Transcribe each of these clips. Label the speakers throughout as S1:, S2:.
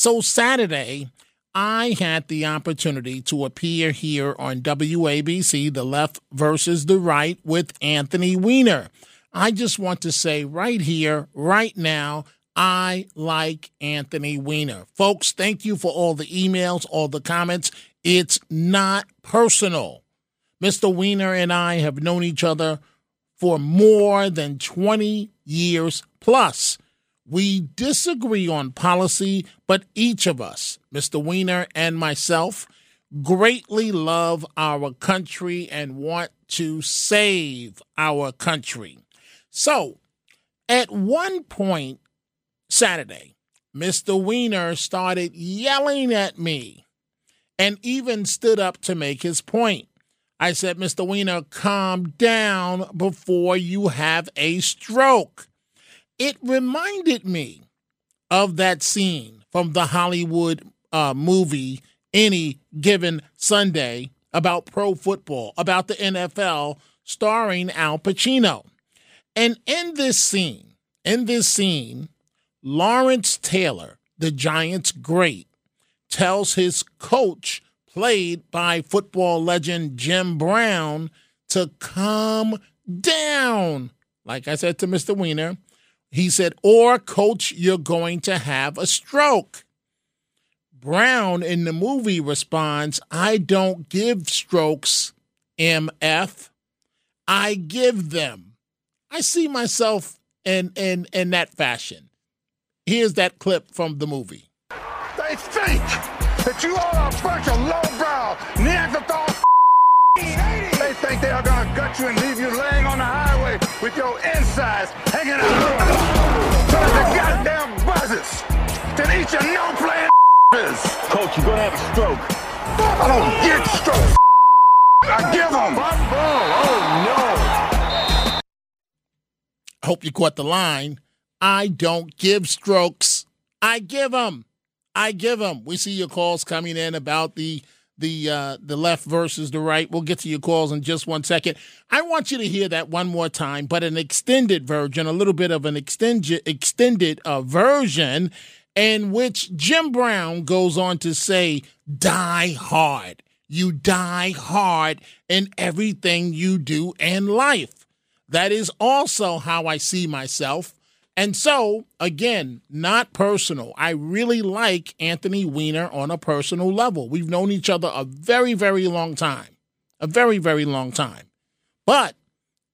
S1: So Saturday, I had the opportunity to appear here on WABC, The Left versus the Right, with Anthony Weiner. I just want to say right here, right now, I like Anthony Weiner. Folks, thank you for all the emails, all the comments. It's not personal. Mr. Weiner and I have known each other for more than 20 years plus. We disagree on policy, but each of us, Mr. Weiner and myself, greatly love our country and want to save our country. So, at one point Saturday, Mr. Weiner started yelling at me and even stood up to make his point. I said, Mr. Weiner, calm down before you have a stroke it reminded me of that scene from the Hollywood uh, movie Any Given Sunday about pro football, about the NFL, starring Al Pacino. And in this scene, in this scene, Lawrence Taylor, the Giants' great, tells his coach, played by football legend Jim Brown, to calm down. Like I said to Mr. Weiner, he said, or coach, you're going to have a stroke. Brown in the movie responds, I don't give strokes, MF. I give them. I see myself in, in, in that fashion. Here's that clip from the movie.
S2: They think that you are a bunch of lowbrow Neanderthal. They think they are going to gut you and leave you laying on the highway with your insides hanging out. But the goddamn buzzes to eat your no playing
S3: Coach, you're gonna have a stroke.
S2: I don't get strokes. I give them.
S3: Oh no.
S1: I hope you caught the line. I don't give strokes. I give them. I give them. We see your calls coming in about the the uh, the left versus the right. We'll get to your calls in just one second. I want you to hear that one more time, but an extended version, a little bit of an extended extended uh, version, in which Jim Brown goes on to say, "Die hard. You die hard in everything you do in life." That is also how I see myself. And so, again, not personal. I really like Anthony Weiner on a personal level. We've known each other a very, very long time. A very, very long time. But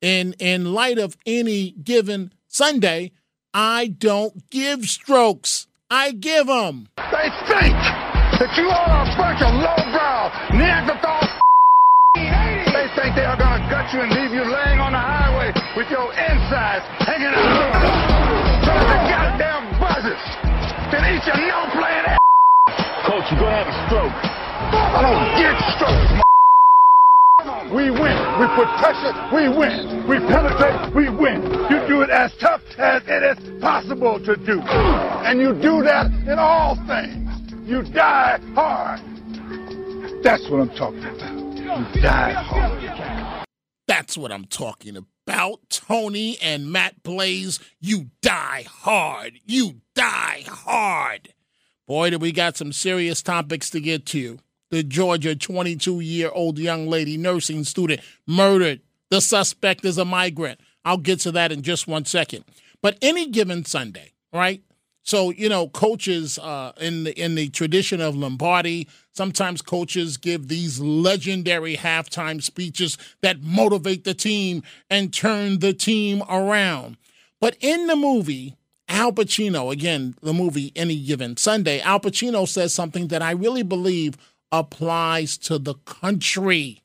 S1: in in light of any given Sunday, I don't give strokes. I give them.
S2: They think that you are a bunch of lowbrow Neanderthal. They think they are to gut you and leave you laying on the highway with your insides hanging out. But the goddamn buzzes to eat your no playing ass.
S3: Coach, you're gonna have a stroke.
S2: I don't get strokes. We win. We put pressure. We win. We penetrate. We win. You do it as tough as it is possible to do. And you do that in all things. You die hard. That's what I'm talking about. You die hard.
S1: That's what I'm talking about. Tony and Matt Blaze, you die hard. You die hard. Boy, do we got some serious topics to get to. The Georgia 22 year old young lady nursing student murdered. The suspect is a migrant. I'll get to that in just one second. But any given Sunday, right? So you know, coaches uh, in the in the tradition of Lombardi, sometimes coaches give these legendary halftime speeches that motivate the team and turn the team around. But in the movie, Al Pacino, again, the movie Any Given Sunday, Al Pacino says something that I really believe applies to the country.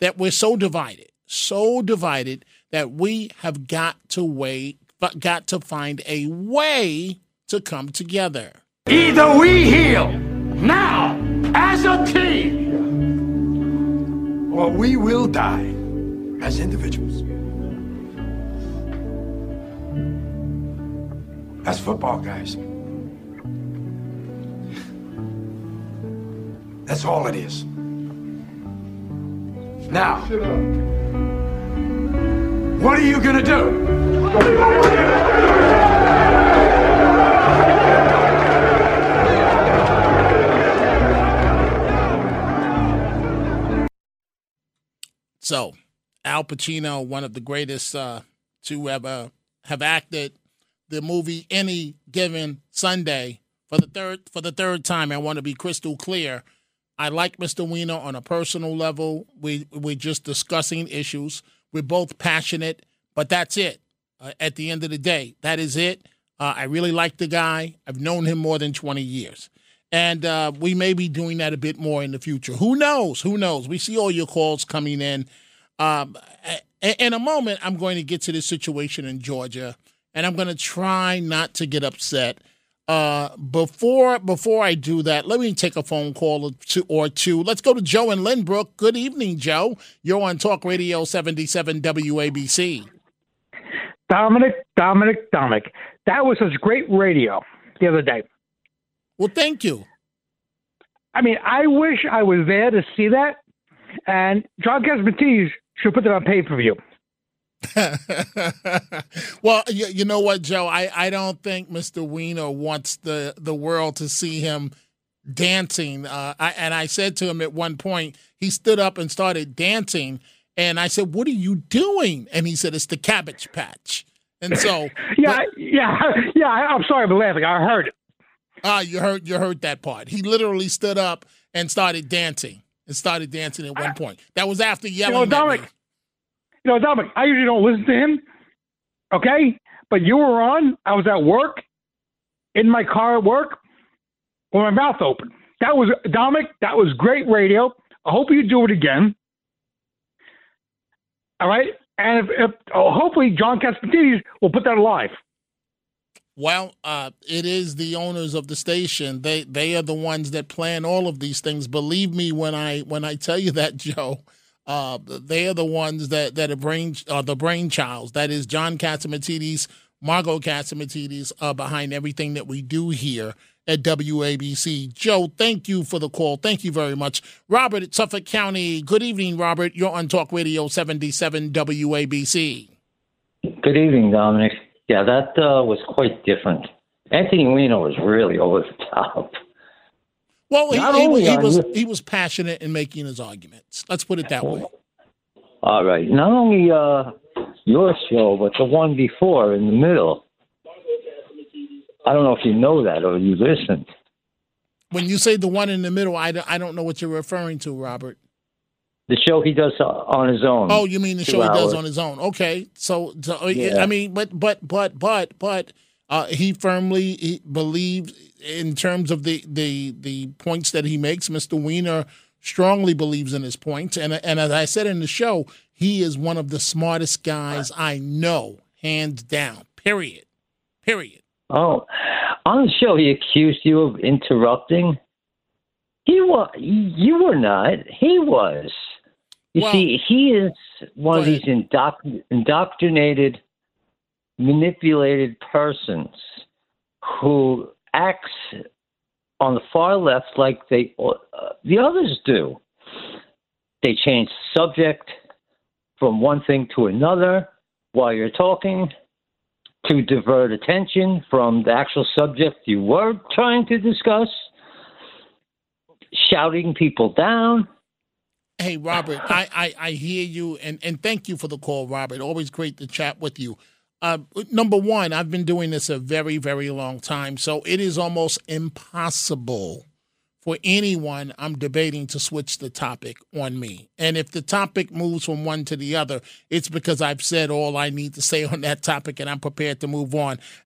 S1: That we're so divided, so divided that we have got to wait, but got to find a way to come together.
S4: Either we heal now as a team, or we will die as individuals. That's football, guys. That's all it is. Now, what are you gonna do?
S1: Al Pacino, one of the greatest uh, to ever have acted the movie Any Given Sunday for the third for the third time. I want to be crystal clear. I like Mr. Weiner on a personal level. We we're just discussing issues. We're both passionate, but that's it. Uh, at the end of the day, that is it. Uh, I really like the guy. I've known him more than 20 years. And uh, we may be doing that a bit more in the future. Who knows? Who knows? We see all your calls coming in. Um, in a moment, I'm going to get to this situation in Georgia, and I'm going to try not to get upset. Uh, before before I do that, let me take a phone call or two, or two. Let's go to Joe in Lynbrook. Good evening, Joe. You're on Talk Radio 77 WABC.
S5: Dominic, Dominic, Dominic. That was such great radio the other day.
S1: Well, thank you.
S5: I mean, I wish I was there to see that. And John Catsimatidis should put that on pay per view.
S1: well, you, you, know what, Joe? I, I don't think Mr. Weiner wants the, the world to see him dancing. Uh, I, and I said to him at one point, he stood up and started dancing. And I said, What are you doing? And he said, It's the cabbage patch. And so,
S5: yeah, but, yeah, yeah. I'm sorry for laughing. I heard it.
S1: Ah, uh, you heard you heard that part. He literally stood up and started dancing and started dancing at one point. That was after yelling. You know,
S5: Dominic, you know, Dominic, I usually don't listen to him. Okay, but you were on. I was at work, in my car at work, with my mouth open. That was Dominic. That was great radio. I hope you do it again. All right, and if, if oh, hopefully John Catsimatidis will put that alive.
S1: Well, uh, it is the owners of the station. They they are the ones that plan all of these things. Believe me when I when I tell you that, Joe. Uh, they are the ones that that are brain uh, the brainchilds. That is John Catsimatidis, Margo Catsimatidis uh, behind everything that we do here at WABC. Joe, thank you for the call. Thank you very much. Robert at Suffolk County. Good evening, Robert. You're on Talk Radio 77 WABC.
S6: Good evening, Dominic. Yeah, that uh, was quite different. Anthony Weiner was really over the top.
S1: Well, he, he, he was he was passionate in making his arguments. Let's put it that way.
S6: All right. Not only uh, your show, but the one before in the middle. I don't know if you know that or you listened.
S1: When you say the one in the middle, I, I don't know what you're referring to, Robert.
S6: The show he does on his own.
S1: Oh, you mean the show hours. he does on his own? Okay, so, so uh, yeah. I mean, but but but but but uh, he firmly he believes in terms of the the the points that he makes. Mr. Weiner strongly believes in his points, and and as I said in the show, he is one of the smartest guys I know, hands down. Period. Period.
S6: Oh, on the show, he accused you of interrupting. He was. You were not. He was. You well, see, he is one of these indoctr- indoctrinated, manipulated persons who acts on the far left like they uh, the others do. They change subject from one thing to another while you're talking to divert attention from the actual subject you were trying to discuss, shouting people down.
S1: Hey, Robert, I, I, I hear you, and, and thank you for the call, Robert. Always great to chat with you. Uh, number one, I've been doing this a very, very long time, so it is almost impossible for anyone I'm debating to switch the topic on me. And if the topic moves from one to the other, it's because I've said all I need to say on that topic and I'm prepared to move on.